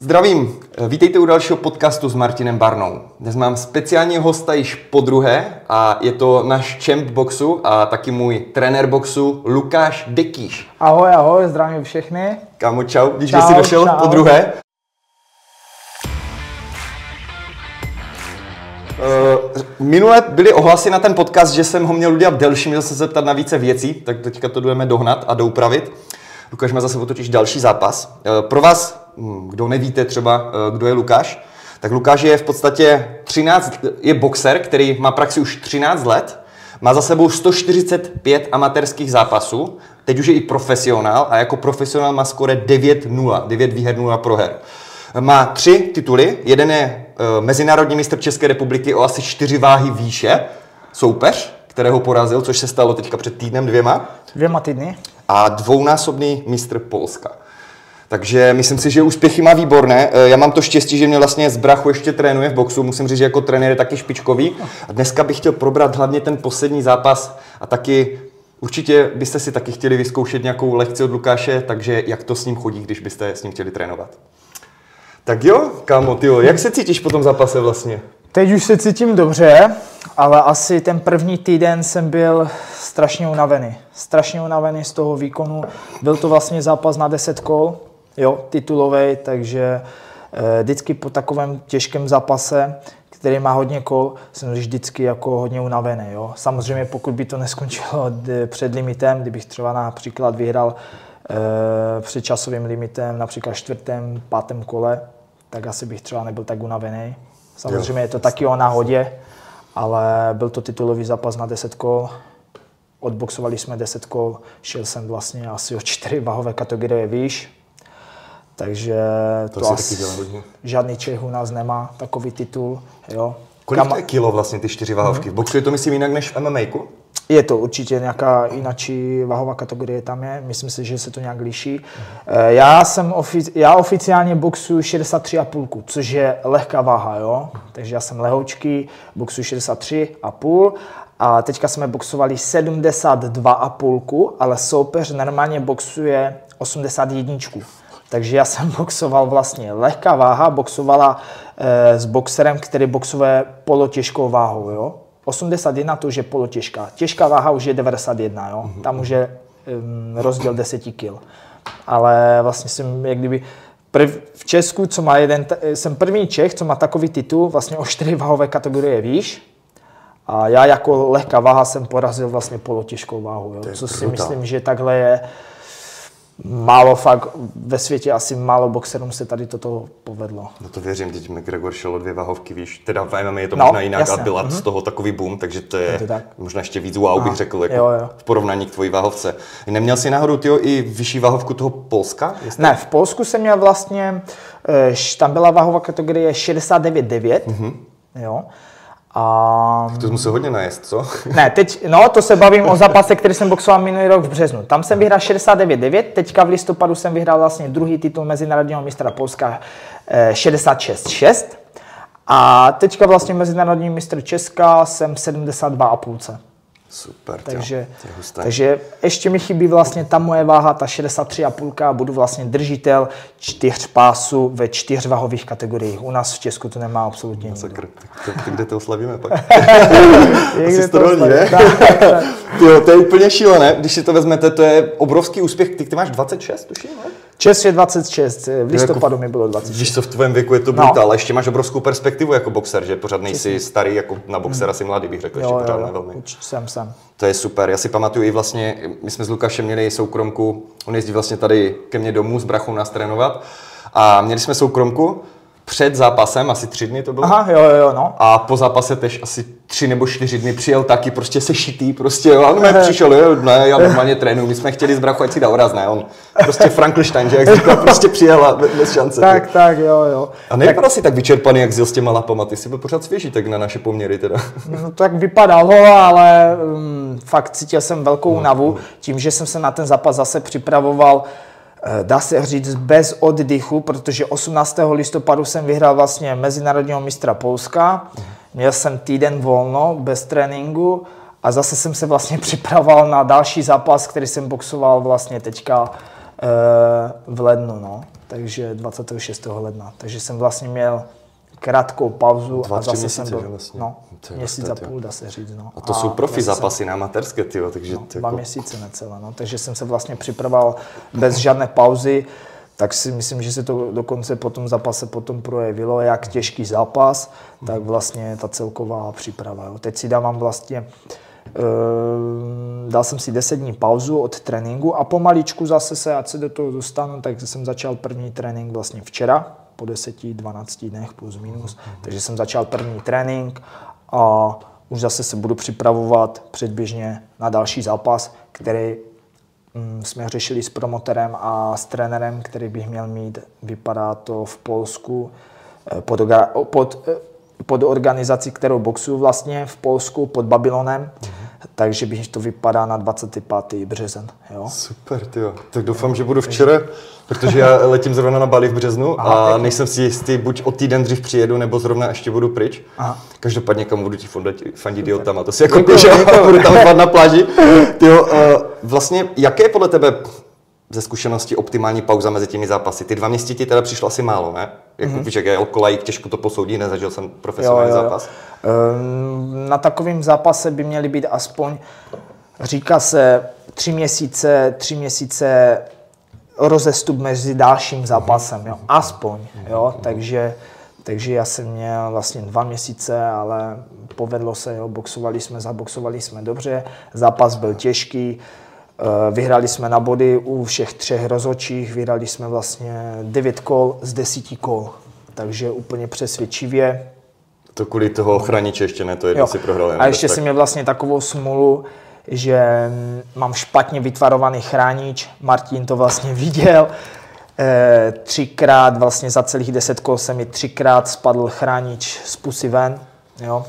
Zdravím, vítejte u dalšího podcastu s Martinem Barnou. Dnes mám speciálního hosta již po druhé a je to náš champ boxu a taky můj trenér boxu Lukáš Dekýš. Ahoj, ahoj, zdravím všechny. Kámo, čau, když jsi došel čau. po druhé. Uh, minule byly ohlasy na ten podcast, že jsem ho měl udělat delší, měl se zeptat na více věcí, tak teďka to jdeme dohnat a doupravit. Lukáš má zase totiž další zápas. Uh, pro vás kdo nevíte třeba, eh, kdo je Lukáš, tak Lukáš je v podstatě 13, je boxer, který má praxi už 13 let, má za sebou 145 amatérských zápasů, teď už je i profesionál a jako profesionál má skore 9-0, 9 výher 0 proher. Má tři tituly, jeden je uh, mezinárodní mistr České republiky o asi čtyři váhy výše, soupeř, kterého porazil, což se stalo teďka před týdnem dvěma. Dvěma týdny. A dvounásobný mistr Polska. Takže myslím si, že úspěchy má výborné. Eh, já mám to štěstí, že mě vlastně z brachu ještě trénuje v boxu. Musím říct, že jako trenér je taky špičkový. A dneska bych chtěl probrat hlavně ten poslední zápas a taky určitě byste si taky chtěli vyzkoušet nějakou lekci od Lukáše, takže jak to s ním chodí, když byste s ním chtěli trénovat. Tak jo, kámo, tyjo, jak se cítíš po tom zápase vlastně? Teď už se cítím dobře, ale asi ten první týden jsem byl strašně unavený. Strašně unavený z toho výkonu. Byl to vlastně zápas na 10 kol, jo, titulový, takže eh, vždycky po takovém těžkém zápase, který má hodně kol, jsem vždycky jako hodně unavený. Jo. Samozřejmě pokud by to neskončilo před limitem, kdybych třeba například vyhrál e, před časovým limitem, například čtvrtém, pátém kole, tak asi bych třeba nebyl tak unavený. Samozřejmě je to taky o náhodě, ale byl to titulový zápas na 10 kol. Odboxovali jsme 10 kol, šel jsem vlastně asi o 4 váhové kategorie výš, takže to, to asi taky žádný Čech u nás nemá takový titul. Jo. Kolik Kam... to je kilo vlastně ty čtyři váhovky? Mm-hmm. V boxu je to myslím jinak než v MMA? Je to určitě nějaká jináčí váhová kategorie tam je, myslím si, že se to nějak liší. Mm-hmm. Já jsem ofici- já oficiálně boxuju 63,5, což je lehká váha, jo? takže já jsem lehoučký, boxuju 63,5 a teďka jsme boxovali 72,5, ale soupeř normálně boxuje 81. Takže já jsem boxoval vlastně lehká váha, boxovala e, s boxerem, který boxuje polotěžkou váhou, jo. 81 to už je polotěžká. Těžká váha už je 91, jo. Mm-hmm. Tam už je um, rozdíl 10 kg. Ale vlastně jsem jak kdyby prv, v Česku, co má jeden, jsem první Čech, co má takový titul, vlastně o 4 váhové kategorie výš. A já jako lehká váha jsem porazil vlastně polotěžkou váhu, jo. co si myslím, že takhle je málo fakt ve světě asi málo boxerům se tady toto povedlo. No to věřím, teď McGregor šel o dvě váhovky, víš, teda v MMA je to no, možná jinak jasně. a byla mm-hmm. z toho takový boom, takže to je, je to tak. možná ještě víc wow, bych řekl, jako jo, jo. v porovnání k tvojí váhovce. Neměl jsi náhodou tyjo, i vyšší váhovku toho Polska? Jestli? Ne, v Polsku jsem měl vlastně, eh, tam byla váhová kategorie 69,9, mm-hmm. jo, a... To musel hodně najest, co? Ne, teď, no, to se bavím o zápase, který jsem boxoval minulý rok v březnu. Tam jsem vyhrál 69,9, teďka v listopadu jsem vyhrál vlastně druhý titul mezinárodního mistra Polska 66,6 eh, a teďka vlastně mezinárodní mistr Česka jsem 72,5. Super, takže, tě, takže ještě mi chybí vlastně ta moje váha, ta 63,5 a budu vlastně držitel čtyř pásů ve čtyř váhových kategoriích. U nás v Česku to nemá absolutně nikdo. Tak, tak, kde to oslavíme pak? Asi to rolí, ne? Tak, tak, tak. Tyjo, to je úplně šílené, když si to vezmete, to je obrovský úspěch. Ty, ty máš 26, tuším, ne? Čes je 26, v listopadu jako, mi bylo 26. Víš co, v tvém věku je to brutál, no. ale ještě máš obrovskou perspektivu jako boxer, že pořád nejsi starý, jako na boxera hmm. si mladý, bych řekl, jo, ještě jo, pořád jo, velmi. Jsem, jsem. To je super, já si pamatuju i vlastně, my jsme s Lukášem měli soukromku, on jezdí vlastně tady ke mně domů s brachou nás trénovat a měli jsme soukromku před zápasem, asi tři dny to bylo. Aha, jo, jo, no. A po zápase tež asi tři nebo čtyři dny přijel taky prostě sešitý, prostě, jo, on přišel, jo, ne, já normálně trénuju, my jsme chtěli z brachu, ať si dá ne, on prostě Frankenstein, že jak říkal, prostě přijel a bez šance. tak, tak, jo, jo. A nebyl tak... asi tak vyčerpaný, jak zjel s těma lapama, ty jsi byl pořád svěží, tak na naše poměry teda. No tak vypadalo, ale um, fakt cítil jsem velkou no, únavu, no. tím, že jsem se na ten zápas zase připravoval dá se říct bez oddychu, protože 18. listopadu jsem vyhrál vlastně mezinárodního mistra Polska. Měl jsem týden volno, bez tréninku a zase jsem se vlastně připravoval na další zápas, který jsem boxoval vlastně teďka e, v lednu. No. takže 26. ledna. Takže jsem vlastně měl krátkou pauzu Dva, a zase měsíce, jsem byl, vlastně? no, To je měsíc a půl, dá se říct. No. A to jsou profi jsem- zápasy na amatérské, tyjo, takže No, dva jako, měsíce necelé, no. takže jsem se vlastně připravoval bez žádné pauzy, tak si myslím, že se to dokonce po tom zápase potom projevilo, jak těžký zápas, tak vlastně ta celková příprava. Jo. Teď si dávám vlastně, e, dal jsem si 10 dní pauzu od tréninku a pomaličku zase se, ať se do toho dostanu, tak jsem začal první trénink vlastně včera, po 10-12 dnech plus minus, takže jsem začal první trénink a už zase se budu připravovat předběžně na další zápas, který mm, jsme řešili s promotorem a s trenérem, který bych měl mít. Vypadá to v Polsku eh, pod, pod, eh, pod organizací, kterou boxuju vlastně v Polsku pod Babylonem. Takže bych to vypadá na 25. březen. Jo? Super, tyjo. Tak doufám, že budu včera, protože já letím zrovna na Bali v březnu Aha, a nejsem si jistý, buď o týden dřív přijedu, nebo zrovna ještě budu pryč. Aha. Každopádně kam budu ti fandit, fandit jo tam a to si jako děkuju. budu tam na pláži. Tyjo, uh, vlastně, jaké je podle tebe ze zkušenosti optimální pauza mezi těmi zápasy? Ty dva měsíce ti teda přišlo asi málo, ne? Jak mm-hmm. víš, jak je těžko to posoudí, nezažil jsem profesionální zápas. Na takovém zápase by měly být aspoň, říká se, tři měsíce, tři měsíce rozestup mezi dalším zápasem, jo? aspoň, jo? Takže, takže já jsem měl vlastně dva měsíce, ale povedlo se, jo? boxovali jsme, zaboxovali jsme dobře, zápas byl těžký, eh, vyhráli jsme na body u všech třech rozhodčích, vyhráli jsme vlastně devět kol z desíti kol, takže úplně přesvědčivě. To kvůli toho chraniče ještě ne, to Jo. si prohrál. A ještě tak. měl vlastně takovou smůlu, že mm, mám špatně vytvarovaný chránič. Martin to vlastně viděl. E, třikrát, vlastně za celých deset kol se mi třikrát spadl chránič z pusy ven. Jo.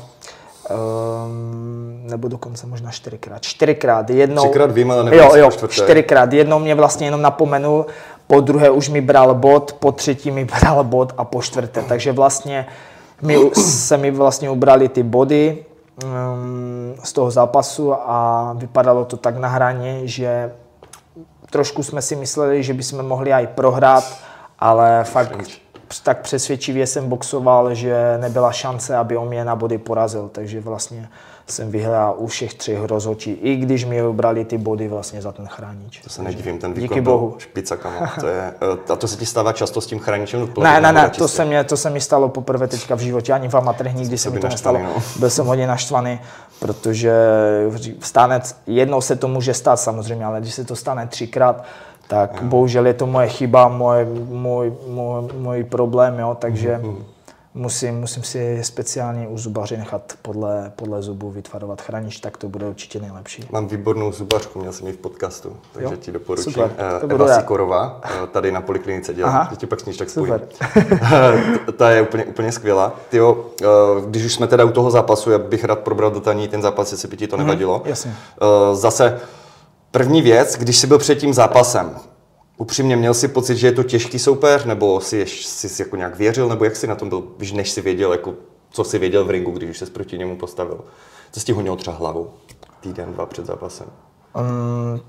Ehm, nebo dokonce možná čtyřikrát. Čtyřikrát, jednou... Třikrát vím, ale nevím, Jo, jo, čtyřikrát. Jednou mě vlastně jenom napomenul, po druhé už mi bral bod, po třetí mi bral bod a po čtvrté. Takže vlastně mi, se mi vlastně ubrali ty body um, z toho zápasu a vypadalo to tak na hraně, že trošku jsme si mysleli, že bychom mohli i prohrát, ale fakt tak přesvědčivě jsem boxoval, že nebyla šance, aby on mě na body porazil, takže vlastně jsem vyhrál u všech třech rozhodčí, i když mi ubrali ty body vlastně za ten chránič. To se nedivím, ten výkon Díky bohu. špica, kamo. To je, eh, a to se ti stává často s tím chráničem? Ne, ne, ne, to se, mě, to se mi stalo poprvé teďka v životě, ani v amatérech nikdy se mi to nestalo. naštvaný, no. Byl jsem hodně naštvaný, protože stane, jednou se to může stát samozřejmě, ale když se to stane třikrát, tak bohužel je to moje chyba, můj, můj, můj, můj problém, jo, takže Mhm. Musím, musím si speciálně u zubaře nechat podle, podle zubu vytvarovat chranič, tak to bude určitě nejlepší. Mám výbornou zubařku, měl jsem ji v podcastu, takže Jo, ti doporučím. super, Eh, to Eva. Sikorová, eh, tady na poliklinice dělá, Aha. ti pak s níž tak Super. spojím. Ta je úplně, úplně skvělá. Tyjo, eh, když už jsme teda u toho zápasu, já bych rád probral detailní ten zápas, jestli by ti to nevadilo. Mhm, jasně. Zase první věc, když jsi byl před tím zápasem, upřímně měl jsi pocit, že je to těžký soupeř, nebo si, ješ- si, si jako nějak věřil, nebo jak jsi na tom byl, než si věděl, jako, co jsi věděl v ringu, když se proti němu postavil. Co jsi ti hodně otřel hlavu týden, dva před zápasem? Um,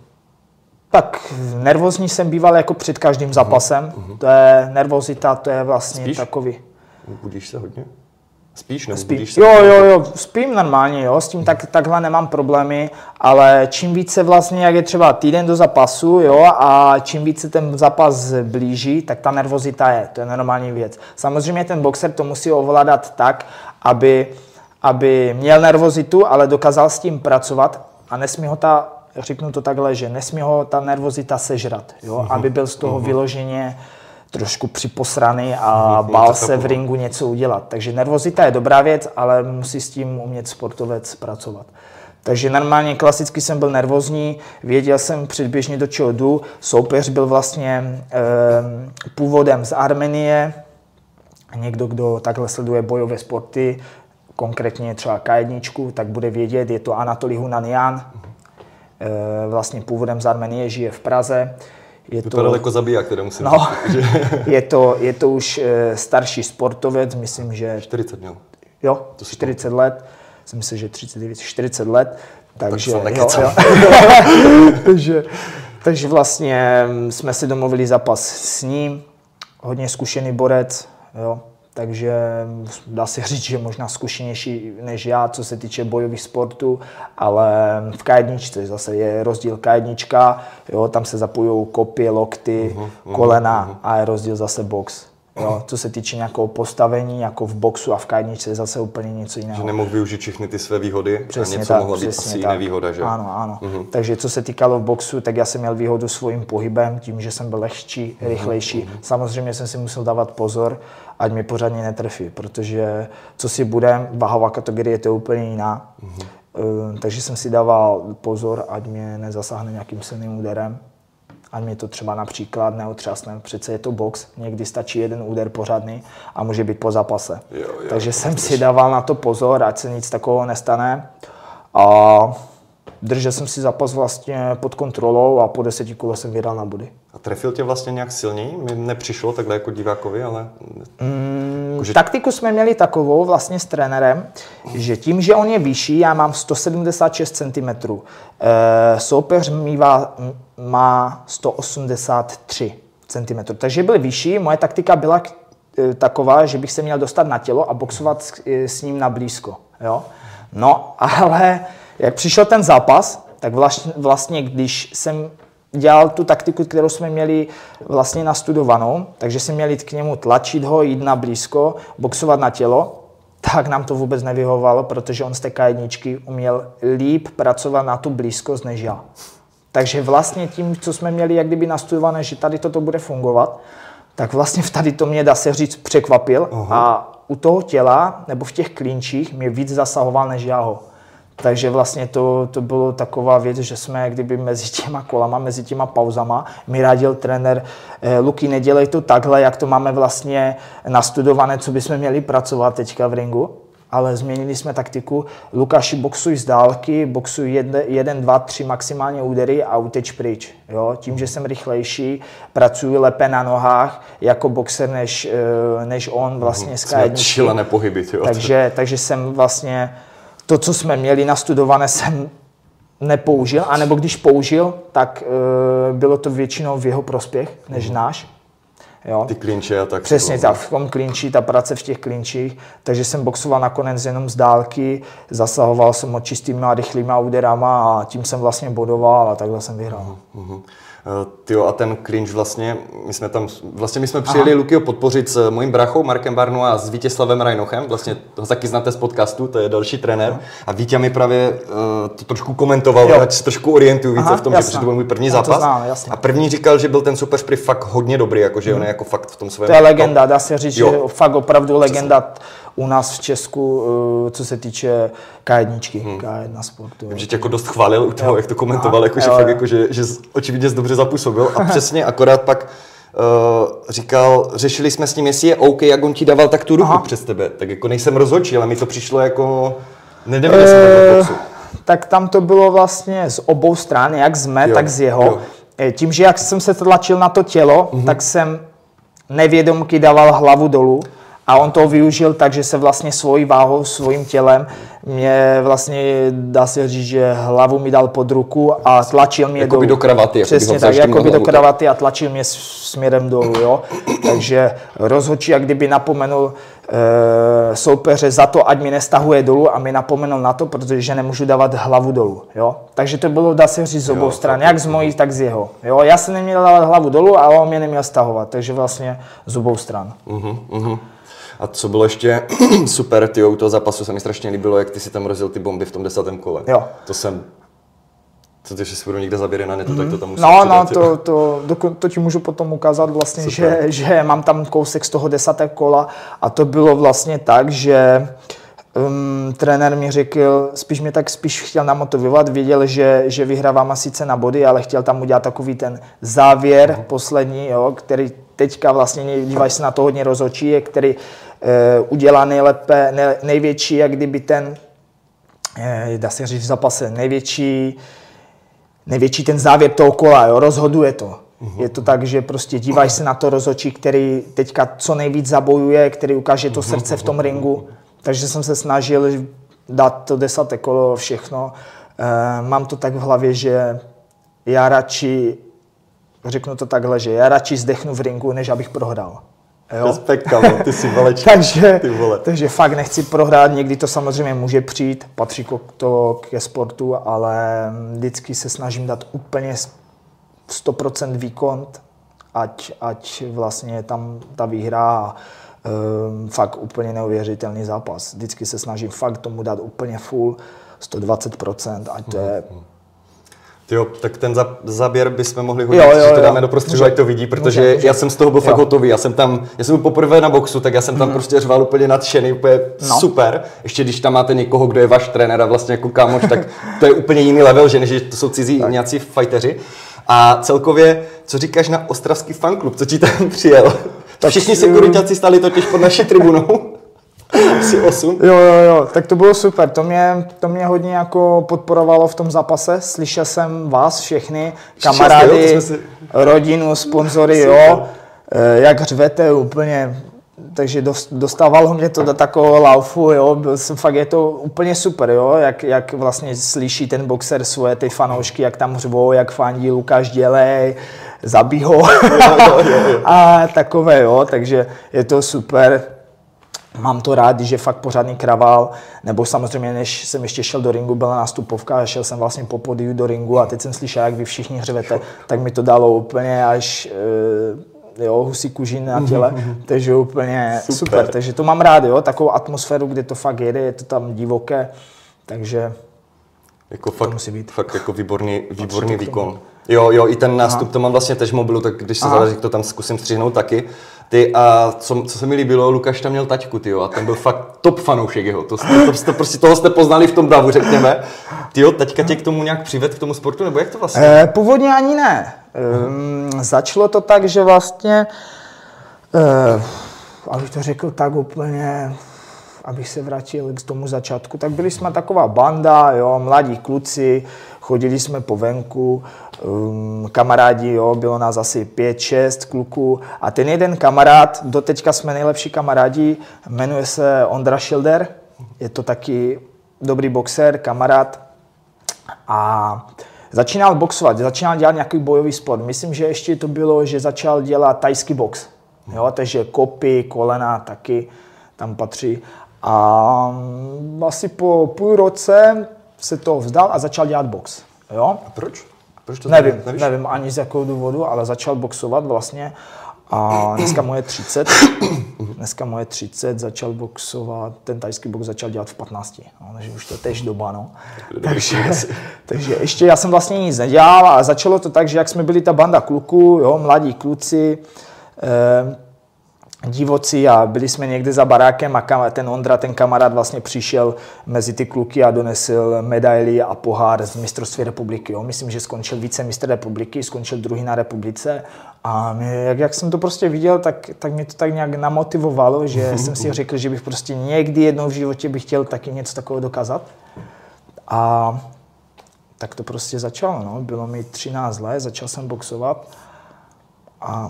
tak nervózní jsem býval jako před každým zápasem. To je nervozita, to je vlastně Spíš? takový. Budíš se hodně? Spíš nebo Spím. budíš se? Jo, jo, jo, spím normálně, jo, s tím tak, takhle nemám problémy, ale čím více vlastně, jak je třeba týden do zápasu, jo, a čím více ten zápas blíží, tak ta nervozita je, to je normální věc. Samozřejmě ten boxer to musí ovládat tak, aby, aby měl nervozitu, ale dokázal s tím pracovat a nesmí ho ta, řeknu to takhle, že nesmí ho ta nervozita sežrat, jo, aby byl z toho vyloženě trošku připosraný a bál to se v ringu něco udělat. Takže nervozita je dobrá věc, ale musí s tím umět sportovec pracovat. Takže normálně klasicky jsem byl nervózní, věděl jsem předběžně do čeho jdu. Soupeř byl vlastně e, původem z Armenie, někdo, kdo takhle sleduje bojové sporty, konkrétně třeba K1, tak bude vědět, je to Anatolij Hunanian, e, vlastně původem z Armenie, žije v Praze. Je Vypadal jako zabiják, teda musím No, říct, že je to, je to už eh, starší sportovec, myslím, že 40 měl. jo, To si 40 let, jsem myslel, že 39, 40 let, takže, jsem jo, jo. takže, takže vlastně mm, jsme si domluvili zápas s ním hodně zkušený borec, jo. Takže dá se říct, že možná zkušenější než já, co se týče bojových sportů, ale v K1 zase je rozdíl K1, jo, tam se zapojují kopy, lokty, uh-huh, kolena uh-huh. a je rozdíl zase box. Jo, co se týče nějakého postavení, jako v boxu a v k je zase úplně něco jiného. Že nemohl využít všechny ty své výhody přesně a něco tak, mohla být asi tak. jiné výhoda, že? Ano, ano. Uh-huh. Takže co se týkalo v boxu, tak já jsem měl výhodu svým pohybem, tím, že jsem byl lehčí, uh-huh. rychlejší. Uh-huh. Samozřejmě jsem si musel dávat pozor, ať mi pořádně netrefí, protože co si budem, váhová kategorie to je úplně jiná. Uh, takže jsem si dával pozor, ať mě nezasáhne nějakým silným úderem ať mi to třeba například neotřásne. Přece je to box, někdy stačí jeden úder pořádný a může být po zápase. Jo, jo, Takže jsem si dával na to pozor, ať se nic takového nestane. A držel jsem si zápas vlastně pod kontrolou a po deseti kole jsem vydal na body. A trefil tě vlastně nějak silněji? Mi nepřišlo takhle jako divákovi, ale... Mm, jako, že... Taktiku jsme měli takovou vlastně s trenérem, že tím, že on je vyšší, já mám 176 cm, e, soupeř mývá, má 183 cm, takže byl vyšší, moje taktika byla e, taková, že bych se měl dostat na tělo a boxovat s, e, s ním na blízko. Jo? No, ale jak přišel ten zápas, tak vlastně, vlastně když jsem dělal tu taktiku, kterou jsme měli vlastně nastudovanou, takže jsme měli k němu tlačit ho, jít na blízko, boxovat na tělo, tak nám to vůbec nevyhovovalo, protože on z té jedničky uměl líp pracovat na tu blízkost než já. Takže vlastně tím, co jsme měli jak kdyby nastudované, že tady toto bude fungovat, tak vlastně v tady to mě, dá se říct, překvapil uh-huh. a u toho těla, nebo v těch klinčích, mě víc zasahoval než já ho. Takže vlastně to, to bylo taková věc, že jsme kdyby mezi těma kolama, mezi těma pauzama, mi radil trenér, eh, Luky, nedělej to takhle, jak to máme vlastně nastudované, co bychom měli pracovat teďka v ringu, ale změnili jsme taktiku. Lukáši, boxuj z dálky, boxuj jeden, jeden, dva, tři maximálně údery a uteč pryč. Jo? Tím, že jsem rychlejší, pracuji lépe na nohách jako boxer než, eh, než on vlastně z pohyby, jo. Takže, takže jsem vlastně to, co jsme měli nastudované, jsem nepoužil, anebo když použil, tak e, bylo to většinou v jeho prospěch než mm. náš. Jo. Ty klinče a tak. Přesně tak, v tom klinči, ta práce v těch klinčích, takže jsem boxoval nakonec jenom z dálky, zasahoval jsem ho čistýma a rychlýma úderama a tím jsem vlastně bodoval a takhle jsem vyhrál. Uh-huh. Eh, Tyjo, a ten clinch vlastně, my jsme tam, vlastně my jsme přijeli Lukio podpořit s mojím brachou Markem Barnu a s Vítězslavem Rajnochem, vlastně toho taky znáte z podcastu, to je další trenér. Aha. A Vítě mi právě uh, to trošku komentoval, jo. ať se trošku orientuju více Aha, v tom, jasná. že to byl můj první zápas. Znám, a první říkal, že byl ten super sprint fakt hodně dobrý, jakože hmm. on je jako fakt v tom svém. To je legenda, dá se říct, jo. že fakt opravdu legenda. Přesně u nás v Česku, eh, co se týče K1, hmm. K1 sportu. Vím, že tě jako dost chválil u toho, jo. jak to komentoval, jako, že, fakt jako, že, že očividně dobře zapůsobil a přesně akorát pak Uh, říkal, řešili jsme s ním, jestli je OK, jak on ti dával tak tu ruku Aha. přes tebe. Tak jako nejsem rozhodčí, ale mi to přišlo jako... Nevěděl uh, jsem Tak tam to bylo vlastně z obou stran, jak z mé, jo, tak z jeho. Jo. Eh, tím, že jak jsem se tlačil na to tělo, uh-huh. tak jsem nevědomky dával hlavu dolů a on to využil tak, že se vlastně svojí váhou, svým tělem mě vlastně, dá se říct, že hlavu mi dal pod ruku a tlačil mě jakoby dolů. do kravaty. Přesně tak, jako by do kravaty a tlačil mě směrem dolů, jo. Takže rozhodčí, jak kdyby napomenul e, soupeře za to, ať mi nestahuje dolů a mi napomenul na to, protože nemůžu dávat hlavu dolů, jo. Takže to bylo, dá se říct, z obou stran, jak z mojí, tak z jeho, jo. Já jsem neměl dávat hlavu dolů, ale on mě neměl stahovat, takže vlastně z obou stran. Uh-huh, uh-huh. A co bylo ještě super, ty u toho zápasu se mi strašně líbilo, jak ty si tam rozjel ty bomby v tom desátém kole. Jo. To jsem co ty, že si budu někde zaběre na netu, mm. tak to tam musím No, no, to, to, to, to, ti můžu potom ukázat vlastně, že, že mám tam kousek z toho desátého kola a to bylo vlastně tak, že um, trenér mi řekl, spíš mě tak spíš chtěl namotivovat, věděl, že, že vyhrávám sice na body, ale chtěl tam udělat takový ten závěr mm. poslední, jo, který teďka vlastně, díváš se na to hodně rozočí, který udělá nejlépe, ne, největší, jak kdyby ten, e, dá se říct v zápase, největší, největší ten závěr toho kola, jo, rozhoduje to. Uhum. Je to tak, že prostě díváš se na to rozočí, který teďka co nejvíc zabojuje, který ukáže to srdce v tom ringu. Takže jsem se snažil dát to desáté kolo, všechno. E, mám to tak v hlavě, že já radši řeknu to takhle, že já radši zdechnu v ringu, než abych prohrál. Jo? Respekt, kamo, ty jsi valečný. takže, ty vole. takže fakt nechci prohrát, někdy to samozřejmě může přijít, patří to ke sportu, ale vždycky se snažím dát úplně 100% výkon, ať, ať vlastně tam ta výhra a um, fakt úplně neuvěřitelný zápas. Vždycky se snažím fakt tomu dát úplně full, 120%, ať to je mhm. Jo, tak ten za, zaběr bychom mohli hodit, jo, jo, že to dáme do prostředí, ať to vidí, protože může, může. já jsem z toho byl jo. fakt hotový. Já jsem tam, já jsem byl poprvé na boxu, tak já jsem tam mm. prostě řval úplně nadšený, úplně no. super. Ještě když tam máte někoho, kdo je váš trenér a vlastně jako kámoš, tak to je úplně jiný level, že než to jsou cizí tak. nějací fajteři. A celkově, co říkáš na ostravský fanklub, co ti tam přijel? Tak Všichni sekuritáci stali totiž pod naší tribunou. Asi 8. Jo, jo, jo, tak to bylo super. To mě, to mě hodně jako podporovalo v tom zápase. Slyšel jsem vás všechny, kamarády, jo, si... rodinu, sponzory, jo, eh, jak řvete úplně, takže dostávalo mě to do takového laufu, jo, byl jsem fakt, je to úplně super, jo, jak, jak vlastně slyší ten boxer svoje ty fanoušky, jak tam řvou, jak fandí Lukáš Dělej, zabí ho a takové, jo, takže je to super mám to rád, když je fakt pořádný kravál, nebo samozřejmě, než jsem ještě šel do ringu, byla nástupovka a šel jsem vlastně po podiu do ringu a teď jsem slyšel, jak vy všichni hřevete, tak mi to dalo úplně až e, jo, husí kůži na těle, takže úplně super. super. Takže to mám rád, jo, takovou atmosféru, kde to fakt jede, je to tam divoké, takže jako fakt, to musí být. fakt jako výborný, výborný výkon. Jo, jo, i ten nástup, Aha. to mám vlastně tež mobilu, tak když se zadaří, to tam zkusím střihnout taky. Ty a co, co se mi líbilo, Lukáš tam měl taťku, ty a ten byl fakt top fanoušek jeho. To, to, to, to, prostě toho jste poznali v tom davu, řekněme. Ty jo, teďka tě k tomu nějak přived, k tomu sportu, nebo jak to vlastně? E, původně ani ne. E, začalo to tak, že vlastně, e, abych to řekl tak úplně, abych se vrátil k tomu začátku, tak byli jsme taková banda, jo, mladí kluci, chodili jsme po venku, um, kamarádi, jo, bylo nás asi pět, šest kluků a ten jeden kamarád, doteďka jsme nejlepší kamarádi, jmenuje se Ondra Schilder, je to taky dobrý boxer, kamarád a začínal boxovat, začínal dělat nějaký bojový sport. Myslím, že ještě to bylo, že začal dělat tajský box, jo, takže kopy, kolena taky tam patří. A asi po půl roce se to vzdal a začal dělat box. Jo? A proč? Proč to nevím, nevíš? nevím ani z jakého důvodu, ale začal boxovat vlastně a dneska moje 30, dneska moje 30 začal boxovat, ten tajský box začal dělat v 15, no, takže už to je tež doba, no. Takže, takže ještě já jsem vlastně nic nedělal a začalo to tak, že jak jsme byli ta banda kluků, jo, mladí kluci, eh, divoci a byli jsme někde za barákem a ten Ondra, ten kamarád vlastně přišel mezi ty kluky a donesl medaily a pohár z mistrovství republiky. Jo. Myslím, že skončil více mistr republiky, skončil druhý na republice a mě, jak, jak jsem to prostě viděl, tak, tak mě to tak nějak namotivovalo, že jsem si řekl, že bych prostě někdy jednou v životě bych chtěl taky něco takového dokázat. A tak to prostě začalo. No. Bylo mi 13 let, začal jsem boxovat a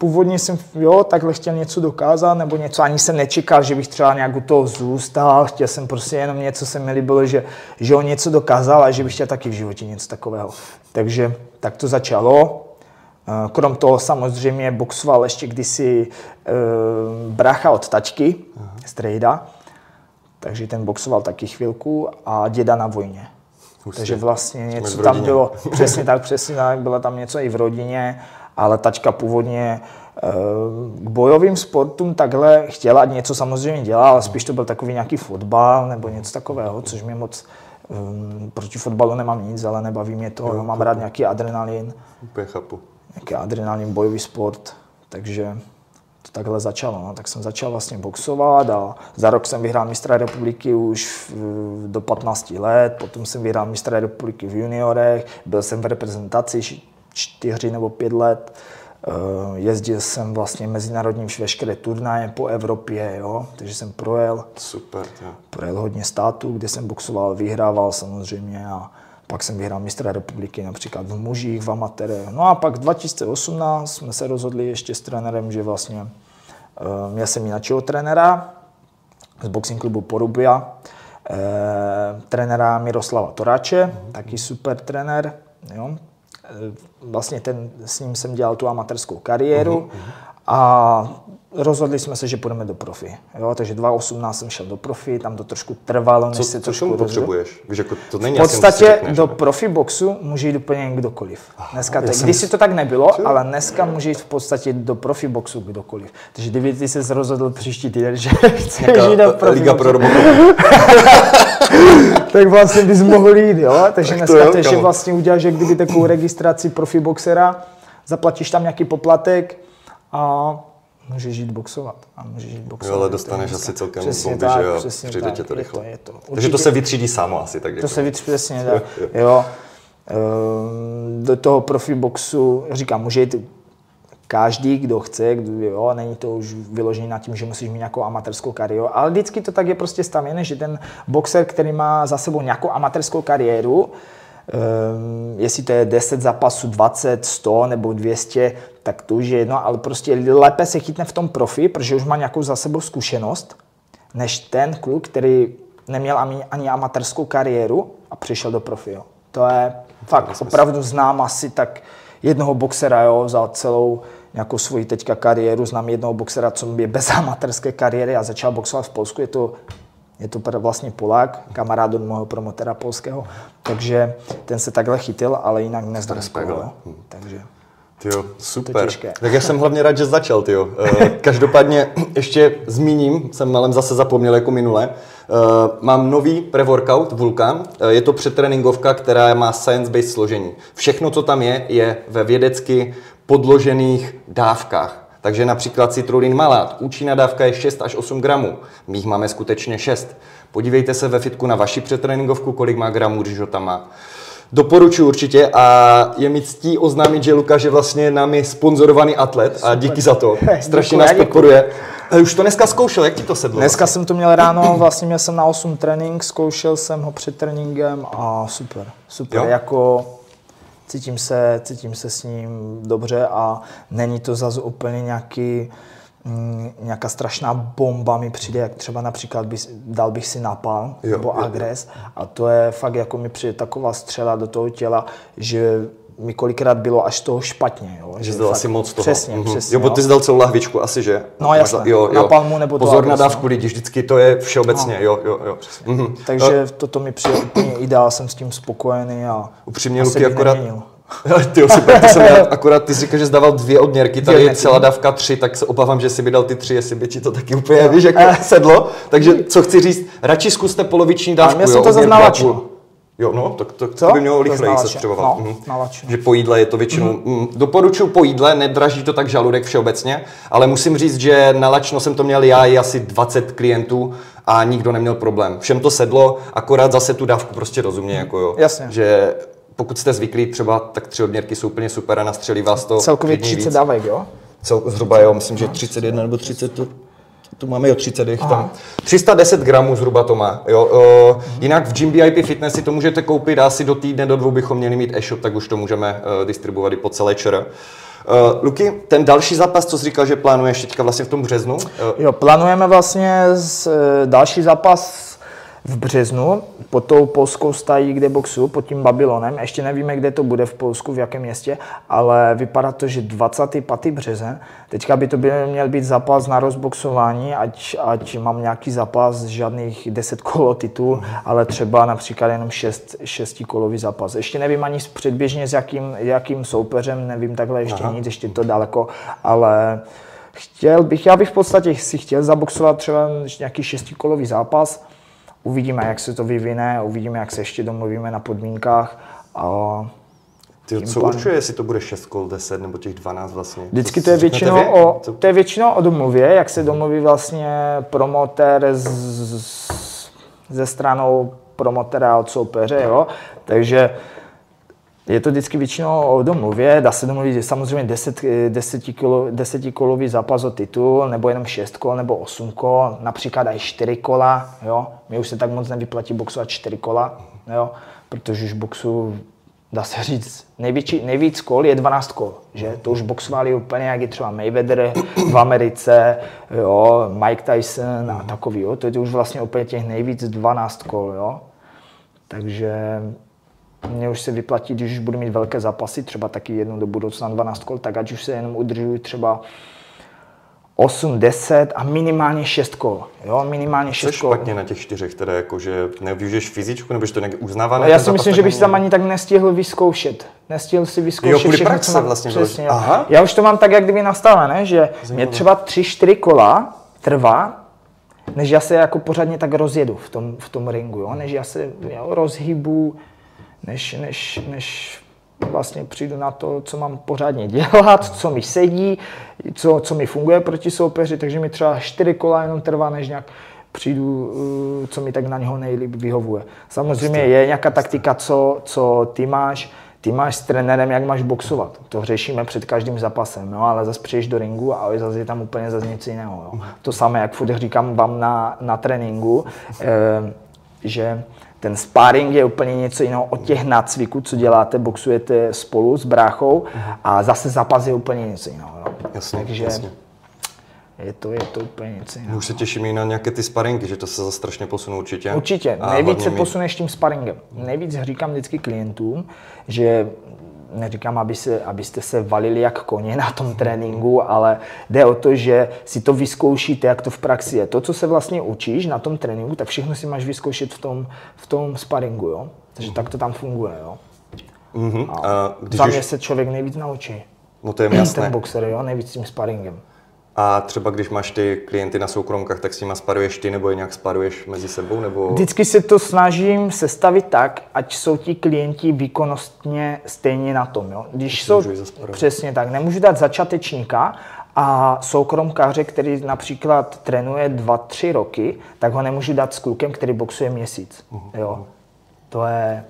původně jsem jo, takhle chtěl něco dokázat, nebo něco, ani jsem nečekal, že bych třeba nějak u toho zůstal, chtěl jsem prostě jenom něco, se mi líbilo, že, že on něco dokázal a že bych chtěl taky v životě něco takového. Takže tak to začalo. Eh, krom toho samozřejmě boxoval ještě kdysi e, bracha od tačky, strejda, takže ten boxoval taky chvilku a děda na vojně. Hustě. Takže vlastně něco tam bylo, přesně tak, přesně tak, bylo tam něco i v rodině ale tačka původně eh, k bojovým sportům takhle chtěla, něco samozřejmě dělá, ale spíš to byl takový nějaký fotbal nebo něco takového, což mě moc um, proti fotbalu nemám nic, ale nebaví mě to, jo, mám rád nějaký adrenalin. Úplně chápu. Nějaký adrenalin, bojový sport, takže to takhle začalo. No. Tak jsem začal vlastně boxovat a za rok jsem vyhrál mistra republiky už do 15 let, potom jsem vyhrál mistra republiky v juniorech, byl jsem v reprezentaci čtyři nebo pět let. Eh, jezdil jsem vlastně mezinárodní veškeré turnaje po Evropě, jo? takže jsem projel. Super. To. Projel hodně států, kde jsem boxoval, vyhrával samozřejmě a pak jsem vyhrál mistra republiky například v mužích, v amatérech. No a pak v 2018 jsme se rozhodli ještě s trenérem, že vlastně uh, měl jsem jiného trenéra z boxing klubu Porubia, uh, trenéra Miroslava Toráče, mm-hmm. taky super trenér, jo, vlastně ten, s ním jsem dělal tu amatérskou kariéru uh-huh. a rozhodli jsme se, že půjdeme do profi. Jo? Takže 2018 jsem šel do profi, tam to trošku trvalo, než Co, se co trošku tomu potřebuješ? Víš, jako to není V podstatě co řekneš, do profi boxu může jít úplně kdokoliv. Dneska to, jsem když si to tak nebylo, ale dneska může jít v podstatě do profi boxu kdokoliv. Takže kdyby ty se rozhodl příští týden, že chceš jít do profi Liga boxu, pro tak vlastně bys mohl jít, jo? Takže Tak to dneska jo, to ještě kamo. vlastně uděláš, že kdyby takovou registraci profi boxera, zaplatíš tam nějaký poplatek a můžeš jít boxovat. A můžeš jít boxovat. Jo, ale je dostaneš asi celkem Přesně bomby, tak, že jo? přesně Přijde tak. tě to Je rychle. to, je to. Takže to se vytřídí samo asi, tak to se víc přesně dá. Jo. Ehm, Do toho profi boxu, říkám, může jít každý, kdo chce, kdo, jo, není to už vyložené na tím, že musíš mít nějakou amatérskou kariéru, ale vždycky to tak je prostě stavěné, že ten boxer, který má za sebou nějakou amatérskou kariéru, um, jestli to je 10 zápasů, 20, 100 nebo 200, tak to už je jedno, ale prostě lépe se chytne v tom profi, protože už má nějakou za sebou zkušenost, než ten kluk, který neměl ani, ani amatérskou kariéru a přišel do profi. Jo. To je fakt, opravdu znám asi tak jednoho boxera jo, za celou nějakou svoji teďka kariéru. Znám jednoho boxera, co je bez amatérské kariéry a začal boxovat v Polsku. Je to, je to vlastně Polák, kamarád od mého promotera polského. Takže ten se takhle chytil, ale jinak neznám nikoho, jo. Takže Tyjo, super. Tak já jsem hlavně rád, že začal, tyjo. Eh, Každopádně ještě zmíním, jsem malem zase zapomněl jako minule, eh, mám nový pre-workout Vulkan. Eh, Je to přetréninkovka, která má science-based složení. Všechno, co tam je, je ve vědecky podložených dávkách. Takže například citrulin malát, účinná dávka je 6 až 8 gramů. My jich máme skutečně 6. Podívejte se ve fitku na vaši přetréninkovku, kolik má gramů, když ho tam má. Doporučuji určitě a je mi ctí oznámit, že Lukáš je vlastně námi sponzorovaný atlet a díky za to. Strašně nás podporuje. Už to dneska zkoušel, jak ti to sedlo? Dneska jsem to měl ráno, vlastně měl jsem na 8 trénink, zkoušel jsem ho před tréninkem a super, super, Jo? jako cítím se, cítím se s ním dobře a není to zase úplně nějaký, mm, nějaká strašná bomba mi přijde, jak třeba například bys, dal bych si napal Jo, nebo jo, jo. agres a to je fakt jako mi přijde taková střela do toho těla, že mi kolikrát bylo až toho špatně. Jo? Že jsi dal fakt- asi moc toho. Přesně, Mhm. přesně. Jo, bo ty jsi dal celou lahvičku asi, že? No, jasně. Na palmu nebo to Pozor na dávku no. lidi, vždycky to je všeobecně, jo, jo, jo. Mhm. Takže toto mi přijde úplně ideál, jsem s tím spokojený a Upřímně, asi Luky, akorát... neměnil. Ty super, to jsem rád. Akorát ty říkal, že jsi dával dvě odměrky, tady je celá dávka tři, tak se obávám, že si by dal ty tři, jestli by ti to taky úplně, víš, jako sedlo. Takže co chci říct, radši zkuste poloviční dávku, měl jsem jo, to zase Jo, no, tak to, Co? to by mělo rychleji se střebovat. No, Mhm. Že po jídle je to většinou... Mm. Doporučuji po jídle, nedraží to tak žaludek všeobecně, ale musím říct, že na lačno jsem to měl já i asi 20 klientů a nikdo neměl problém. Všem to sedlo, akorát zase tu dávku prostě rozumně, jako jo. Jasně. Že pokud jste zvyklí třeba, tak tři odměrky jsou úplně super a nastřelí vás to Celkově klidně 30 víc. dávek, jo? Cel, zhruba jo, myslím, že 31 nebo 30 to, tu máme jo 30 jich tam. 310 gramů zhruba to má. Jo. Uh, jinak v Gym VIP Fitness si to můžete koupit asi do týdne, do dvou bychom měli mít e-shop, tak už to můžeme uh, distribuovat i po celé ČR. Uh, Luky, ten další zápas, co jsi říkal, že plánuješ teďka vlastně v tom březnu, uh, Jo, plánujeme vlastně z, další zápas v březnu pod tou polskou stají, kde boxu, pod tím Babylonem. Ještě nevíme, kde to bude v Polsku, v jakém městě, ale vypadá to, že 25. březen. Teďka by to byl, měl být zápas na rozboxování, ať, ať mám nějaký zápas, žádných 10 kolo titul, ale třeba například jenom 6, 6 kolový zápas. Ještě nevím ani předběžně s jakým, jakým soupeřem, nevím takhle ještě Aha. nic, ještě to daleko, ale Chtěl bych, já bych v podstatě si chtěl zaboxovat třeba nějaký šestikolový zápas. Uvidíme, jak se to vyvine, uvidíme, jak se ještě domluvíme na podmínkách. A ty, co pádem- určuje, jestli to bude 6 kol, 10 nebo těch 12 vlastně? vždycky to je většinou vy? o, to je většinou o domluvě, jak se domluví vlastně promotér z, z, ze stranou promotera od soupeře, jo. Takže je to vždycky většinou o domluvě, dá se domluvit samozřejmě 10, 10, kilo, 10 kolový zápas o titul, nebo jenom 6 kol, nebo 8 kol, například i 4 kola, jo. Mě už se tak moc nevyplatí boxovat 4 kola, jo, protože už boxu, dá se říct, největší, nejvíc kol je 12 kol, že? To už boxovali úplně, jak je třeba Mayweather v Americe, jo, Mike Tyson a takový, jo. To je už vlastně úplně těch nejvíc 12 kol, jo. Takže Mně už se vyplatí, když už budu mít velké zápasy, třeba taky jednou do budoucna 12 kol, tak ať už se jenom udržuju třeba 8, 10 a minimálně 6 kol. Jo, minimálně 6 Co kol. špatně na těch čtyřech, teda jako, že nevyužiješ fyzičku, nebo že to nějak uznávané? No, Já si myslím, že bych si tam ani tak nestihl vyzkoušet. Nestihl si vyzkoušet Jo, všechno, praxe co mám, vlastně přesně, jo. Aha. Já už to mám tak, jak kdyby nastavené, že mě třeba 3-4 kola trvá, než já se jako pořádně tak rozjedu v tom, v tom ringu, jo? než já se jo, rozhybu, než, než, než vlastně přijdu na to, co mám pořádně dělat, co mi sedí, co, co mi funguje proti soupeři, takže mi třeba 4 kola jenom trvá, než nějak přijdu, eh, co mi tak na něho nejlíp vyhovuje. Samozřejmě je nějaká taktika, co, co ty máš, ty máš s trenérem, jak máš boxovat. To řešíme před každým zápasem, jo? ale zase přijdeš do ringu a zase je tam úplně zase něco jiného. Jo? To samé, jak furt říkám vám na, na tréninku, eh, že ten sparring je úplně něco jiného od těch nácviků, co děláte, boxujete spolu s bráchou a zase zápas je úplně něco jiného. Jo? Jasně, Takže jasně. Je, to, je to úplně něco jiného. Už se těším i na nějaké ty sparinky, že to se zase strašně posune určitě. Určitě. A Nejvíc se posuneš tím sparingem. Nejvíc říkám vždycky klientům, že neříkám, aby se, abyste se valili jak koně na tom tréninku, ale jde o to, že si to vyzkoušíte, jak to v praxi je. To, co se vlastně učíš na tom tréninku, tak všechno si máš vyzkoušet v tom, v tom sparingu, jo? Takže tak to tam funguje, jo? Mhm. A když Za už, mě se člověk nejvíc naučí. no to je mi Ten jasné. boxer, jo? Nejvíc tím sparingem. A třeba když máš ty klienty na soukromkách, tak s nima sparuješ ty, nebo je nějak sparuješ mezi sebou, nebo... Vždycky se to snažím sestavit tak, ať jsou ti klienti výkonnostně stejně na tom. Jo? Když jsou, i zasparovat. přesně tak, nemůžu dát začátečníka a soukromkáře, který například trénuje 2-3 roky, tak ho nemůžu dát s klukem, který boxuje měsíc. Jo? To je,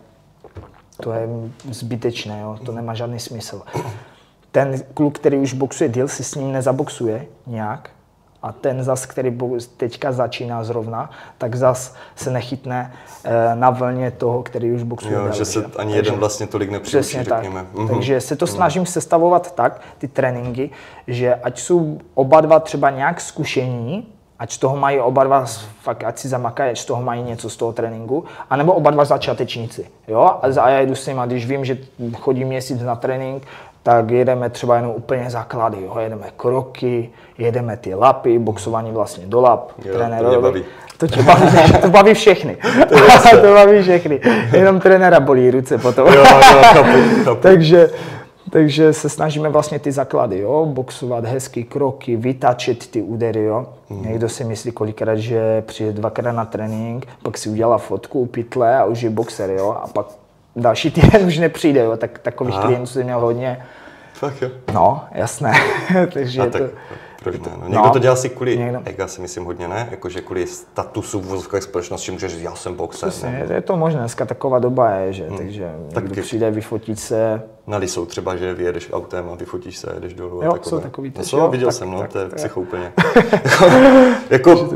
to je zbytečné, jo? to nemá žádný smysl. Ten kluk, který už boxuje díl, si s ním nezaboxuje nějak, a ten zas, který teďka začíná zrovna, tak zas se nechytne eh, na vlně toho, který už boxuje Jo, déle, že se ani jeden vlastně tolik nepřiučí, Přesně tak. řekněme. Mhm. Takže se to snažím sestavovat tak, ty tréninky, že ať jsou oba dva třeba nějak zkušení, ať z toho mají oba dva, fakt, ať si zamakají, ať z toho mají něco z toho tréninku, anebo oba dva začátečníci. Jo? A, já jedu s nimi, když vím, že chodím měsíc na trénink, tak jedeme třeba jenom úplně základy, jo? jedeme kroky, jedeme ty lapy, boxování vlastně do lap, Jo, to trenérovi. mě baví. To tě baví, to baví všechny. to baví všechny. Jenom trenéra bolí ruce potom. Jo, jo, chápu, chápu. takže, takže se snažíme vlastně ty základy, jo, boxovat hezky kroky, vytačit ty údery, jo. Mhm. Někdo si myslí kolikrát, že přijde dvakrát na trénink, pak si udělá fotku u pytle a už je boxer, jo, a pak další týden už nepřijde, jo, tak takových Aha. klientů jsem měl hodně. Fakt jo. No, jasné. takže A tak, to, proč ne? No, no, někdo to dělá si kvůli, někdo- jak já si myslím hodně ne, jakože kvůli statusu v vozovkách společnosti může říct, já jsem boxer. Přesně, ne? je to možné, dneska taková doba je, že, takže Hmm. Tak někdo přijde vyfotit se, Na Lisou třeba, že vyjedeš autem a vyfotíš se a jedeš dolů. Jo, a takové. jsou takový no, teď, co, jo, viděl tak- jsem, no, tak- to je tak- psycho úplně. jako,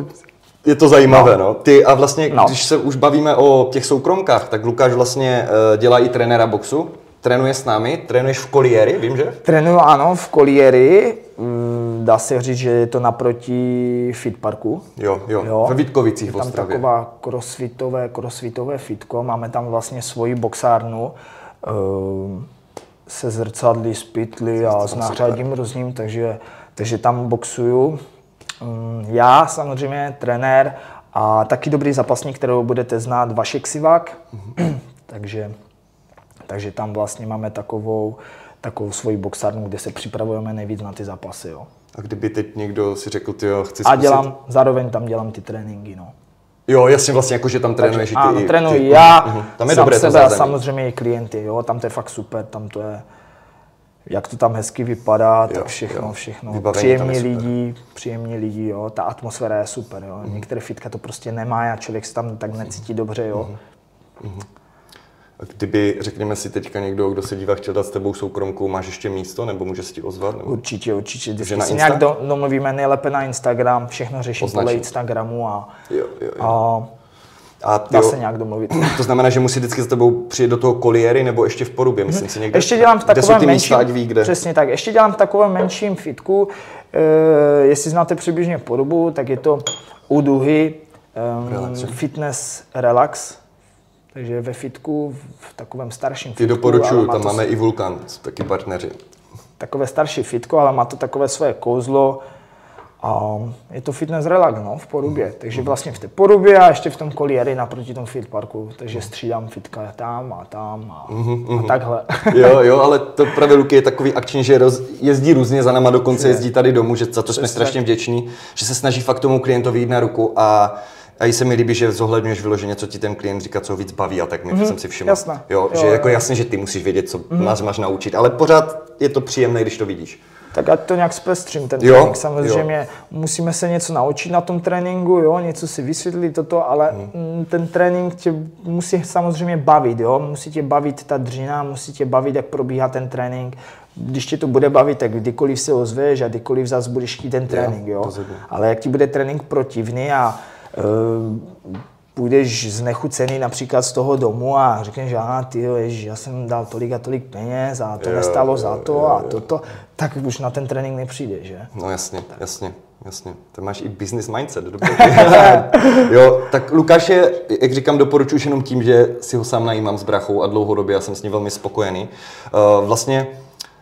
je to zajímavé, no. Ty a vlastně, No. když se už bavíme o těch soukromkách, tak Lukáš vlastně uh, dělá i trenéra boxu, trénuje s námi, trénuješ v Koliéry, vím, že? Trénuju ano v Koliery, mm, dá se říct, že je to naproti fit parku. Jo, jo, ve Vítkovicích je v tam Ostravě. taková crossfitové, crossfitové fitko, máme tam vlastně svoji boxárnu ehm, se zrcadly, s pytly a s nářadím různým, takže, takže tam boxuju. Mm, Já samozřejmě, trenér a taky dobrý zápasník, kterého budete znát, Vašek Sivák, Mhm. takže, takže tam vlastně máme takovou, takovou svoji boxárnu, kde se připravujeme nejvíc na ty zápasy. Jo. A kdyby teď někdo si řekl, ty jo, chci A zkusit... dělám, zároveň tam dělám ty tréninky. No. Jo, jasně, vlastně jako, že tam trénuješ i ty... Ano, trénuji ty, já, Mhm. Tam je sám dobré to sebe a samozřejmě i klienty, jo, tam to je fakt super, tam to je, jak to tam hezky vypadá, tak Jo, všechno, jo. všechno, Vybavení příjemní lidi, příjemní lidi, jo, ta atmosféra je super, jo, Mhm. některé fitka to prostě nemá a člověk se tam tak necítí dobře, jo. Mhm. A Kdyby, řekněme si teďka někdo, kdo se dívá, chtěl dát s tebou soukromku, máš ještě místo, nebo může si ti ozvat? Nebo... Určitě, určitě, vždycky na si Insta? nějak do, domluvíme nejlépe na Instagram, všechno řeším podle. Instagramu a, Jo, jo, jo. a A ty dá se nějak domluvit. to znamená, že musí vždycky s tebou přijet do toho koliéry, nebo ještě v Porubě, myslím si někde. Ještě dělám v Kde jsou takovém ty menším, místa, ať ví, kde. Přesně tak. Ještě dělám v takovém menším fitku. E, jestli znáte přibližně podobu, tak je to u duhy Relaxu. um, fitness relax. Takže ve fitku, v takovém starším Ty fitku. ale doporučuju, tam to máme i Vulkan, taky partneři. takové starší fitko, ale má to takové své kouzlo a je to fitness relax no, v Porubě. Takže vlastně v té Porubě a ještě v tom koliéry naproti tomu fit parku. Takže střídám fitka tam a tam a, a takhle. Jo, jo, ale to právě Luky je takový akční, že roz, jezdí různě za náma, dokonce jezdí tady domů, že za to jsme strašně vděční, že se snaží fakt tomu klientovi jít na ruku a a i se mi líbí, že zohledňuješ vyloženě, co ti ten klient říká, co ho víc baví a tak mi jsem si všiml. jasné. Jo, Jo, že jo, jako jo. jasně, že ty musíš vědět, co máš, máš naučit, ale pořád je to příjemné, když to vidíš. Tak ať to nějak zpestřím, ten Jo, trénink. Samozřejmě musíme se něco naučit na tom tréninku, jo, něco si vysvětlit toto, ale hmm. ten trénink tě musí samozřejmě bavit, jo, musí tě bavit ta dřina, musí tě bavit, jak probíhá ten trénink. Když tě to bude bavit, tak kdykoliv se ozveš a kdykoliv zase budeš chtít ten trénink, jo. rozhodně. Ale jak ti bude trénink protivný a uh, půjdeš znechucený například z toho domu a řekneš, že aha, ty jo, ježiš, já jsem dal tolik a tolik peněz a to Jo, nestalo jo, za to jo, a jo. toto, tak už na ten trénink nepřijde, že? No jasně, jasně, jasně. To máš i business mindset, jo, tak Lukáš je, jak říkám, doporučuji jenom tím, že si ho sám najímám s brachou a dlouhodobě já jsem s ním velmi spokojený. Uh, vlastně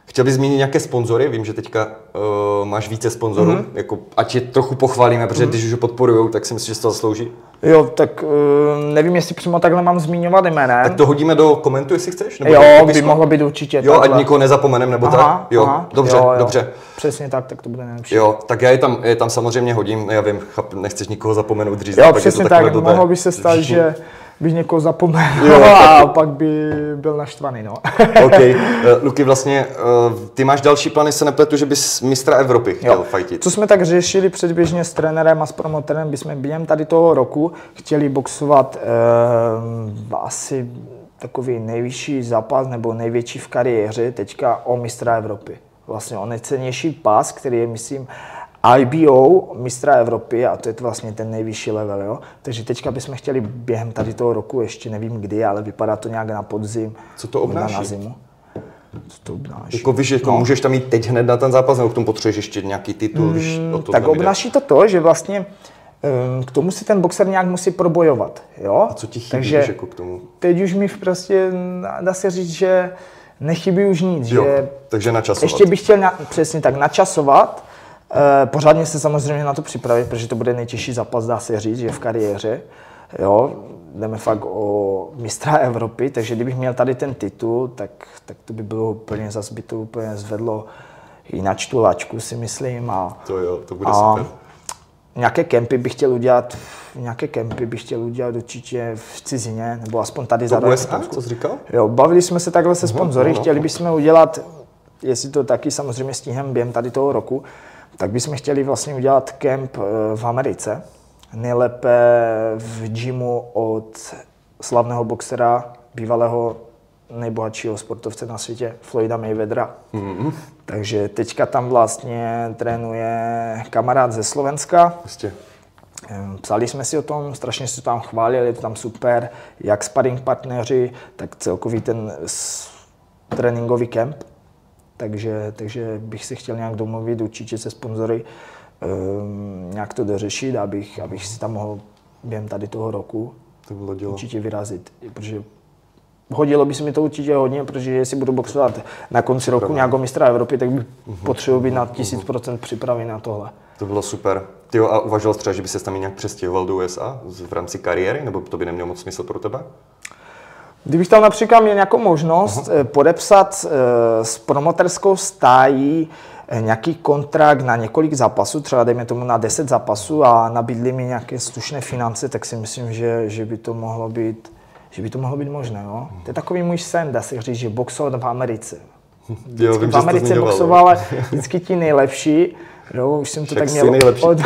Chtěl bys zmínit nějaké sponzory? Vím, že teďka uh, máš více sponzorů, mm-hmm. jako, ať je trochu pochválíme, protože mm-hmm. když už ho podporujou, tak si myslím, že se to zaslouží. Jo, tak uh, nevím, jestli přímo takhle mám zmiňovat jménem. Tak to hodíme do komentu, jestli chceš? Nebo jo, by mohlo být určitě Jo, takhle. ať nikoho nezapomenem, nebo tak? Jo, dobře, jo, jo. dobře. Přesně tak, tak to bude nejlepší. Jo, tak já je tam, je tam samozřejmě hodím, já vím, chap, nechceš nikoho zapomenout dřív. Jo, to přesně tak, blbé. mohlo by se stát, že bych někoho zapomněl Jo. a pak by byl naštvaný, no. OK. Uh, Luky, vlastně, uh, ty máš další plány, se nepletu, že bys mistra Evropy chtěl Jo. fajtit. Co jsme tak řešili předběžně s trenérem a s promotérem, bychom během tady toho roku chtěli boxovat eh, asi takový nejvyšší zápas nebo největší v kariéře teďka o mistra Evropy. Vlastně o nejcennější pás, který je, myslím, IBO mistra Evropy a to je to vlastně ten nejvyšší level. Jo? Takže teďka bychom chtěli během tady toho roku, ještě nevím kdy, ale vypadá to nějak na podzim. Co to obnáší? Na zimu. Co to obnáší? Jako víš, jako no. můžeš tam jít teď hned na ten zápas, nebo k tomu potřebuješ ještě nějaký titul, mm, víš, to tak jde. obnáší to to, že vlastně k tomu si ten boxer nějak musí probojovat. Jo? A co ti chybí, Takže jako k tomu? teď už mi prostě, dá se říct, že nechybí už nic. Jo, že takže načasovat. ještě bych chtěl na, přesně tak načasovat, pořádně se samozřejmě na to připravit, protože to bude nejtěžší zápas, dá se říct, že v kariéře. Jo, jdeme fakt o mistra Evropy, takže kdybych měl tady ten titul, tak, tak to by bylo úplně, zase by to úplně zvedlo jinak tu lačku, si myslím. A, To jo, to bude a super. nějaké kempy bych chtěl udělat, nějaké kempy bych chtěl udělat určitě v cizině, nebo aspoň tady za. USA, co jsi říkal? Jo, bavili jsme se takhle se sponzory, no, no. chtěli bychom udělat, jestli to taky samozřejmě stihneme během tady toho roku, tak bychom chtěli vlastně udělat kemp eh, v Americe. Nejlépe v gymu od slavného boxera, bývalého nejbohatšího sportovce na světě, Floyda Mayweathera. Mm-hmm. Takže teďka tam vlastně trénuje kamarád ze Slovenska, Prostě. Ehm, Psali jsme si o tom, strašně to tam chválili, je to tam super, jak sparring partneři, tak celkový ten tréninkový kemp. Takže, takže bych si chtěl nějak domluvit určitě se sponzory, um, nějak to dořešit, abych, abych si tam mohl během tady toho roku To bylo dělo. určitě vyrazit. Protože hodilo by se mi to určitě hodně, protože jestli budu boxovat na konci roku nějakého mistra Evropy, tak bych potřeboval být na 1000% připravený na tohle. To bylo super. Ty jo, a uvažoval třeba, že by se tam i nějak přestěhoval do USA z- v rámci kariéry, nebo to by nemělo moc smysl pro tebe? Kdybych tam například měl nějakou možnost uh podepsat eh, s promoterskou stájí eh, nějaký kontrakt na několik zápasů, třeba dejme tomu na 10 zápasů a nabídli mi nějaké slušné finance, tak si myslím, že, že by to mohlo být že by to mohlo být možné. No? To je takový můj sen, dá se říct, že boxovat v Americe. Jo, vím, v Americe boxoval vždycky ti nejlepší. Jo, už jsem to Však tak měl od,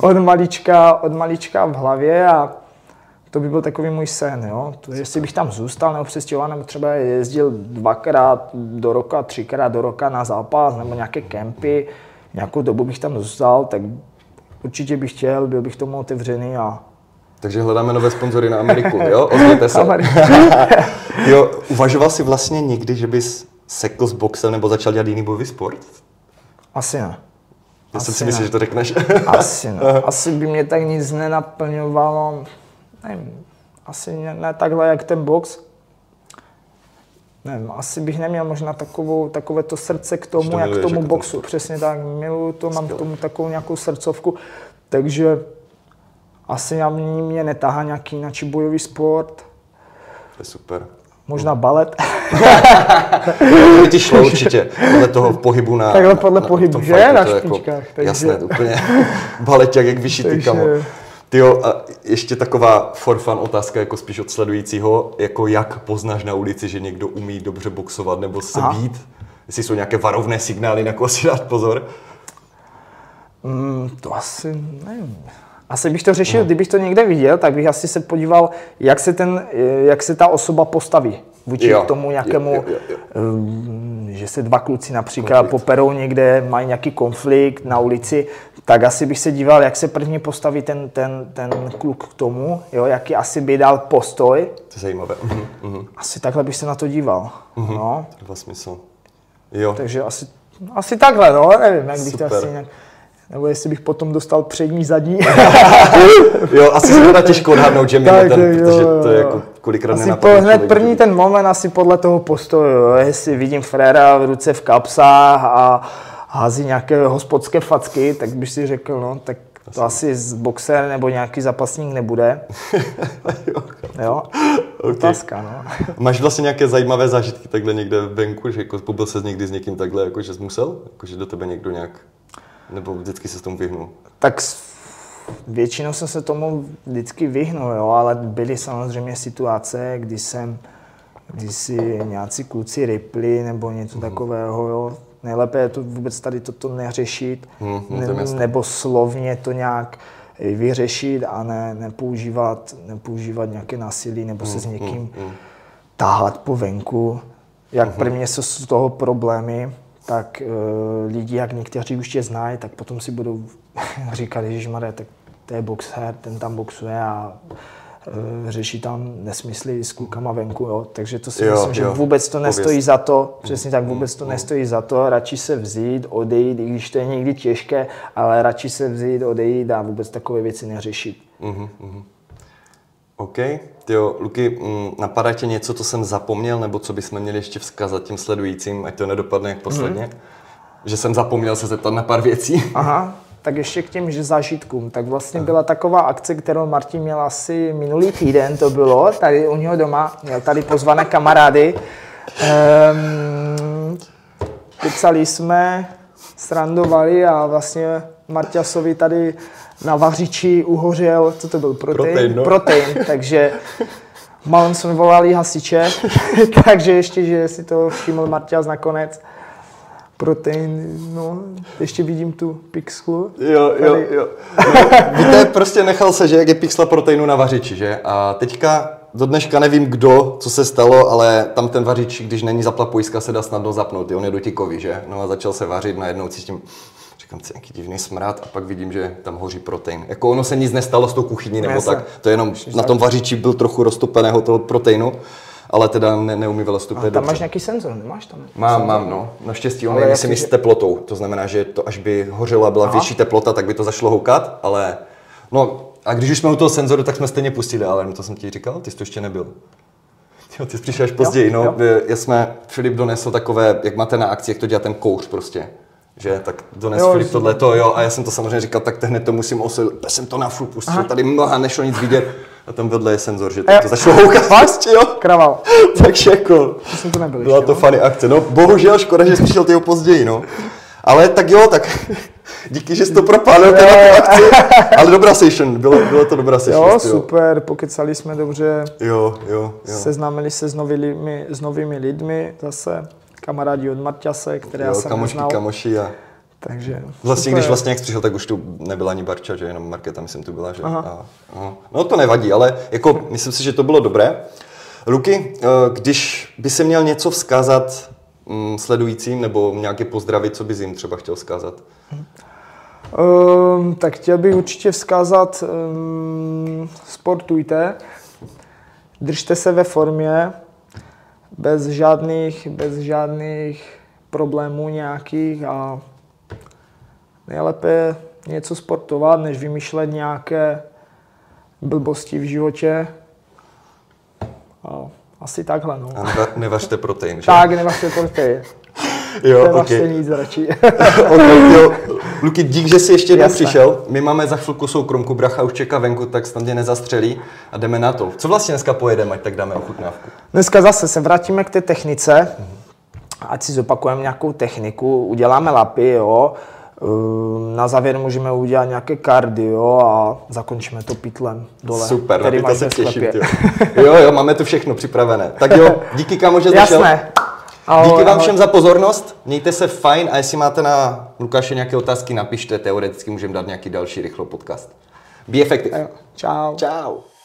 od, malička, od malička v hlavě a to by byl takový můj sen. Jo? To, jestli bych tam zůstal nebo přestěhoval, nebo třeba jezdil dvakrát do roka, třikrát do roka na zápas, nebo nějaké kempy, nějakou dobu bych tam zůstal, tak určitě bych chtěl, byl bych tomu otevřený a Takže hledáme nové sponzory na Ameriku, jo? Ozvěte se. Jo, uvažoval jsi vlastně někdy, že bys sekl s boxem nebo začal dělat jiný bojový sport? asi ne. Já jsem Asi si myslel, že to řekneš. Asi ne. Asi by mě tak nic nenaplňovalo. Nevím. asi ne, ne takhle jak ten box. Nevím, asi bych neměl možná takovou, takové to srdce k tomu, to jak k tomu jako boxu. sport. Přesně tak, miluju to, mám k Skvěle. tomu takovou nějakou srdcovku. Takže asi na mě, mě netahá nějaký jiný bojový sport. To je super. Možná balet. To by ti šlo určitě, podle toho pohybu na... Takhle podle pohybu, tom že? Na to je jako špičkách, takže- Jasné, to úplně baleťák jak vyšitý, Takže- kamo. Tyjo, a ještě taková for fun otázka, jako spíš od sledujícího, jako jak poznáš na ulici, že někdo umí dobře boxovat nebo se Aha. být? Jestli jsou nějaké varovné signály, na koho si dát pozor? Mm, to asi nevím. Asi bych to řešil, kdybych to někde viděl, tak bych asi se podíval, jak se, ten, jak se ta osoba postaví vůči Jo, tomu nějakému, jo, jo, jo. um, že se dva kluci například Konflikt. poperou někde, mají nějaký konflikt na ulici, tak asi bych se díval, jak se první postaví ten, ten, ten kluk k tomu, jo, jaký asi by dal postoj. To je zajímavé. Mhm, mhm. Asi takhle bych se na to díval. No, To dává smysl. Jo, takže asi, asi takhle, no, nevím, jak bych Super. to asi nějak, nebo jestli bych potom dostal přední, zadní. jo, asi se to těžko odhadnout, že Tak, ten, jo, protože jo, to je jo. jako kolikrát Asi po, hned první že- ten moment asi podle toho postoju, jo. jestli vidím fréra v ruce v kapsách a hází nějaké hospodské facky, tak bych si řekl, no, tak to asi z boxer nebo nějaký zápasník nebude. jo, otázka, no. Máš vlastně nějaké zajímavé zážitky takhle někde venku, že jako pobyl se někdy s někým takhle, jako že jsi musel? Jako, že do tebe někdo nějak, nebo vždycky se s tomu vyhnul? Tak většinou jsem se tomu vždycky vyhnul, jo, ale byly samozřejmě situace, kdy jsem, kdy si nějací kluci ripli nebo něco takového, jo. Nejlépe je to vůbec tady toto neřešit, Mhm, je ne, nebo slovně to nějak vyřešit a ne, nepoužívat, nepoužívat nějaké násilí nebo se s někým táhat po venku. Jak pro mě jsou z toho problémy, tak uh, lidi, jak někteří už tě znají, tak potom si budou říkat, Ježišmarja, tak to je boxer, ten tam boxuje a uh, řeší tam nesmysly s klukama venku, jo. Takže to si Jo, myslím, že jo. vůbec to nestojí Pověst. za to, přesně tak, vůbec to nestojí za to, radši se vzít, odejít, i když to je někdy těžké, ale radši se vzít, odejít a vůbec takové věci neřešit. Mhm, mhm. OK. Jo, Luky, mm, napadá tě něco, co jsem zapomněl, nebo co bychom měli ještě vzkazat tím sledujícím, ať to nedopadne jak posledně? Že jsem zapomněl se zeptat na pár věcí. Aha, tak ještě k těm že zážitkům. Tak vlastně byla taková akce, kterou Martin měl asi minulý týden, to bylo, tady u něho doma, měl tady pozvané kamarády. Um, kecali jsme, srandovali a vlastně Marťasovi tady na vařiči uhořel, co to byl, protein? Protein, no. protein takže malem jsme volali hasiče, takže ještě, že si to všiml Marťas nakonec. Protein, no, ještě vidím tu pixlu. Jo, jo, jo. No, víte, prostě nechal se, že jak je pixla proteinu na vařiči, že? A teďka do dneška nevím kdo, co se stalo, ale tam ten vařič, když není zapla pojistka, se dá snadno zapnout, jo? on je dotikový, že? No a začal se vařit, najednou cítím, říkám si, jaký divný smrad a pak vidím, že tam hoří protein. Jako ono se nic nestalo s tou kuchyní nebo Jasně. tak, to jenom na tom vařiči byl trochu roztopeného toho proteinu, ale teda ne, neumývala úplně A tam dobře. máš nějaký senzor, nemáš tam? Mám, mám, no. Naštěstí on Ale je, myslím, je- s teplotou. To znamená, že to, až by hořelo a byla Aha. větší teplota, tak by to zašlo houkat, ale... No, a když už jsme u toho senzoru, tak jsme stejně pustili alarm, to jsem ti říkal, ty jsi to ještě nebyl. Jo, ty jsi přišel až později, no. jo. Já jsme, Filip donesl takové, jak máte na akci, jak to dělá ten kouř prostě. Že, tak dones Jo, Filip že- tohleto, jo, a já jsem to samozřejmě říkal, tak to hned to musím osil, já jsem to na furt pustil, tady mlha, nešlo nic vidět. A tam vedle je senzor, že tak to Jo. začalo houkat prostě, jo. Kraval. Takže jako, To jsem to nebyl byla ještě, to no. funny akce. No, bohužel škoda, že jsi přišel tyho později, no. Ale tak jo, tak díky, že jsi to propálil teda tu akci. Ale dobrá session, bylo, bylo to dobrá session. Jo, ty super, pokecali jsme dobře, Jo, jo, jo. seznámili se s novými, s novými lidmi, zase kamarádi od Marťase, které já jo jsem kamošky, neznal. kamoši a Takže vlastně, super. když vlastně jak přišel, tak už tu nebyla ani Barča, že jenom Markéta, myslím, tu byla, že? Aha. A, aha. No to nevadí, ale jako myslím si, že to bylo dobré. Luky, eh, když by se měl něco vzkázat mm, sledujícím nebo nějaké pozdravit, co bys jim třeba chtěl vzkázat? Um, tak chtěl bych určitě vzkázat, um, sportujte, držte se ve formě, bez žádných, bez žádných problémů nějakých a nejlépe něco sportovat, než vymýšlet nějaké blbosti v životě. Asi takhle, no. A neva, nevařte protein, že? Tak, nevařte protein. Jo, Nevařte okay. nic radši. okay, jo. Luky, dík, že jsi ještě jednou přišel. My máme za chvilku soukromku, bracha už čeká venku, tak snad mě nezastřelí a jdeme na to. Co vlastně dneska pojedeme, ať tak dáme ochutnávku? Dneska zase se vrátíme k té technice, ať si zopakujeme nějakou techniku, uděláme lapy, jo. Ehm, Na závěr můžeme udělat nějaké kardio a zakončíme to pytlem dole. Super, na který to máš se těším. Jo, jo, máme to všechno připravené. Tak jo, díky kamo, že jsi. Jasné. Ahoj, Díky vám ahoj. všem za pozornost, mějte se fajn a jestli máte na Lukáše nějaké otázky, napište, teoreticky můžeme dát nějaký další rychlo podcast. Be effective. Čau. Ciao.